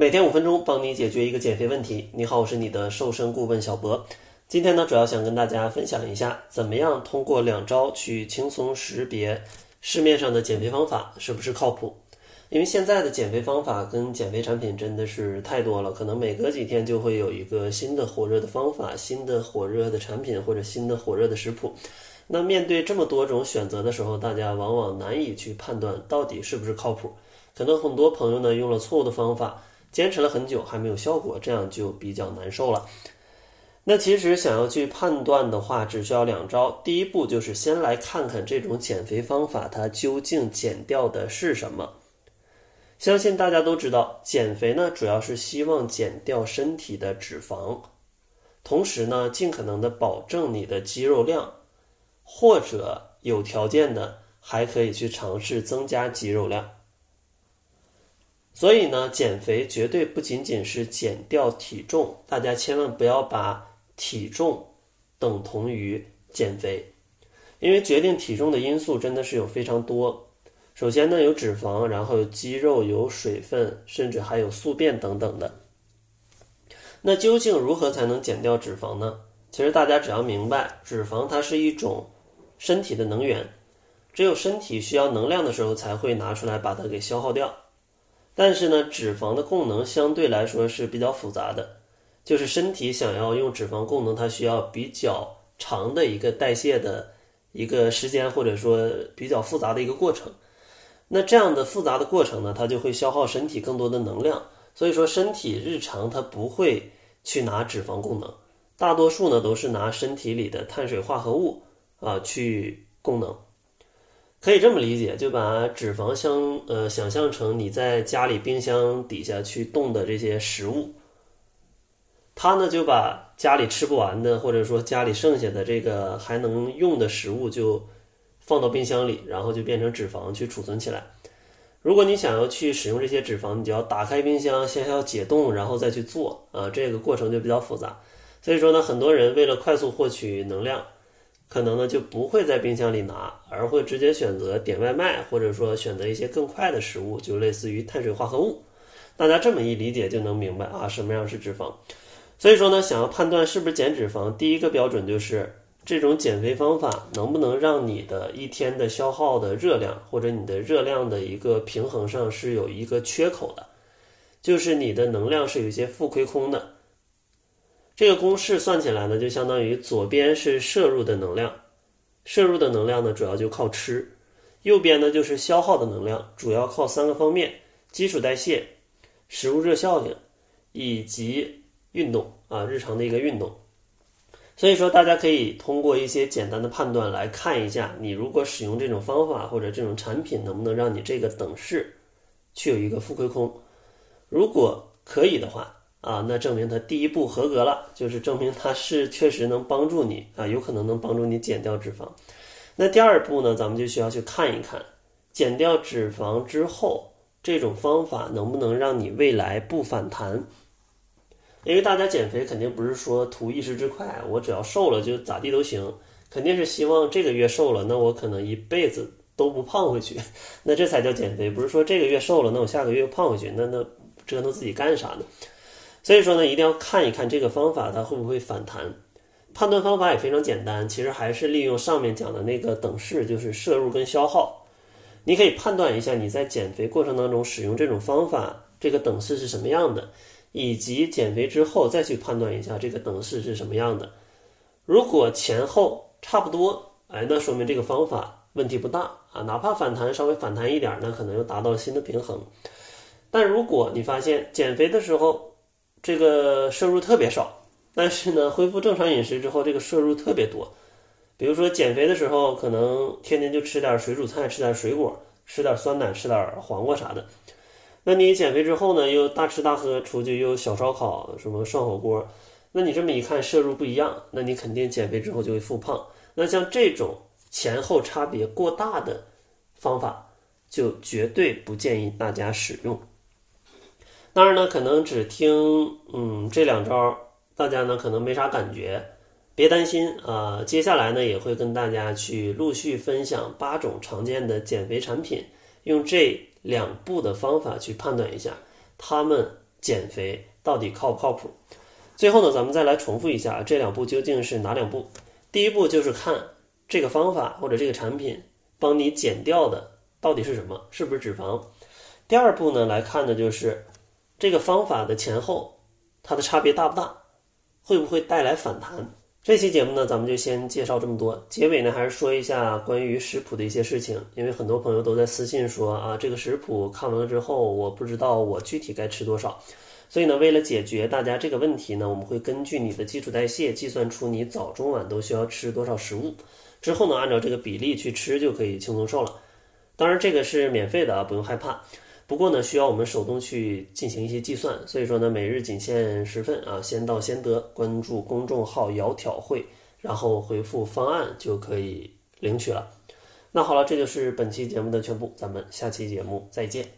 每天五分钟，帮你解决一个减肥问题。你好，我是你的瘦身顾问小博。今天呢，主要想跟大家分享一下，怎么样通过两招去轻松识别市面上的减肥方法是不是靠谱。因为现在的减肥方法跟减肥产品真的是太多了，可能每隔几天就会有一个新的火热的方法、新的火热的产品或者新的火热的食谱。那面对这么多种选择的时候，大家往往难以去判断到底是不是靠谱。可能很多朋友呢用了错误的方法。坚持了很久还没有效果，这样就比较难受了。那其实想要去判断的话，只需要两招。第一步就是先来看看这种减肥方法它究竟减掉的是什么。相信大家都知道，减肥呢主要是希望减掉身体的脂肪，同时呢尽可能的保证你的肌肉量，或者有条件的还可以去尝试增加肌肉量。所以呢，减肥绝对不仅仅是减掉体重，大家千万不要把体重等同于减肥，因为决定体重的因素真的是有非常多。首先呢，有脂肪，然后有肌肉，有水分，甚至还有宿便等等的。那究竟如何才能减掉脂肪呢？其实大家只要明白，脂肪它是一种身体的能源，只有身体需要能量的时候，才会拿出来把它给消耗掉。但是呢，脂肪的功能相对来说是比较复杂的，就是身体想要用脂肪功能，它需要比较长的一个代谢的一个时间，或者说比较复杂的一个过程。那这样的复杂的过程呢，它就会消耗身体更多的能量。所以说，身体日常它不会去拿脂肪功能，大多数呢都是拿身体里的碳水化合物啊去功能。可以这么理解，就把脂肪相呃想象成你在家里冰箱底下去冻的这些食物，它呢就把家里吃不完的或者说家里剩下的这个还能用的食物就放到冰箱里，然后就变成脂肪去储存起来。如果你想要去使用这些脂肪，你就要打开冰箱，先要解冻，然后再去做啊，这个过程就比较复杂。所以说呢，很多人为了快速获取能量。可能呢就不会在冰箱里拿，而会直接选择点外卖，或者说选择一些更快的食物，就类似于碳水化合物。大家这么一理解就能明白啊，什么样是脂肪。所以说呢，想要判断是不是减脂肪，第一个标准就是这种减肥方法能不能让你的一天的消耗的热量，或者你的热量的一个平衡上是有一个缺口的，就是你的能量是有一些负亏空的。这个公式算起来呢，就相当于左边是摄入的能量，摄入的能量呢主要就靠吃；右边呢就是消耗的能量，主要靠三个方面：基础代谢、食物热效应以及运动啊，日常的一个运动。所以说，大家可以通过一些简单的判断来看一下，你如果使用这种方法或者这种产品，能不能让你这个等式去有一个负亏空？如果可以的话。啊，那证明它第一步合格了，就是证明它是确实能帮助你啊，有可能能帮助你减掉脂肪。那第二步呢，咱们就需要去看一看，减掉脂肪之后，这种方法能不能让你未来不反弹？因为大家减肥肯定不是说图一时之快，我只要瘦了就咋地都行，肯定是希望这个月瘦了，那我可能一辈子都不胖回去，那这才叫减肥，不是说这个月瘦了，那我下个月又胖回去，那那折腾自己干啥呢？所以说呢，一定要看一看这个方法它会不会反弹。判断方法也非常简单，其实还是利用上面讲的那个等式，就是摄入跟消耗。你可以判断一下你在减肥过程当中使用这种方法，这个等式是什么样的，以及减肥之后再去判断一下这个等式是什么样的。如果前后差不多，哎，那说明这个方法问题不大啊，哪怕反弹稍微反弹一点，那可能又达到了新的平衡。但如果你发现减肥的时候，这个摄入特别少，但是呢，恢复正常饮食之后，这个摄入特别多。比如说减肥的时候，可能天天就吃点水煮菜，吃点水果，吃点酸奶，吃点黄瓜啥的。那你减肥之后呢，又大吃大喝，出去又小烧烤，什么涮火锅，那你这么一看摄入不一样，那你肯定减肥之后就会复胖。那像这种前后差别过大的方法，就绝对不建议大家使用。当然呢，可能只听嗯这两招，大家呢可能没啥感觉，别担心啊。接下来呢也会跟大家去陆续分享八种常见的减肥产品，用这两步的方法去判断一下，他们减肥到底靠不靠谱。最后呢，咱们再来重复一下这两步究竟是哪两步？第一步就是看这个方法或者这个产品帮你减掉的到底是什么，是不是脂肪？第二步呢，来看的就是这个方法的前后它的差别大不大，会不会带来反弹？这期节目呢，咱们就先介绍这么多。结尾呢，还是说一下关于食谱的一些事情，因为很多朋友都在私信说啊，这个食谱看完了之后，我不知道我具体该吃多少。所以呢，为了解决大家这个问题呢，我们会根据你的基础代谢计算出你早中晚都需要吃多少食物，之后呢，按照这个比例去吃就可以轻松瘦了。当然，这个是免费的啊，不用害怕。不过呢，需要我们手动去进行一些计算，所以说呢，每日仅限十份啊，先到先得。关注公众号“窈窕会”，然后回复方案就可以领取了。那好了，这就是本期节目的全部，咱们下期节目再见。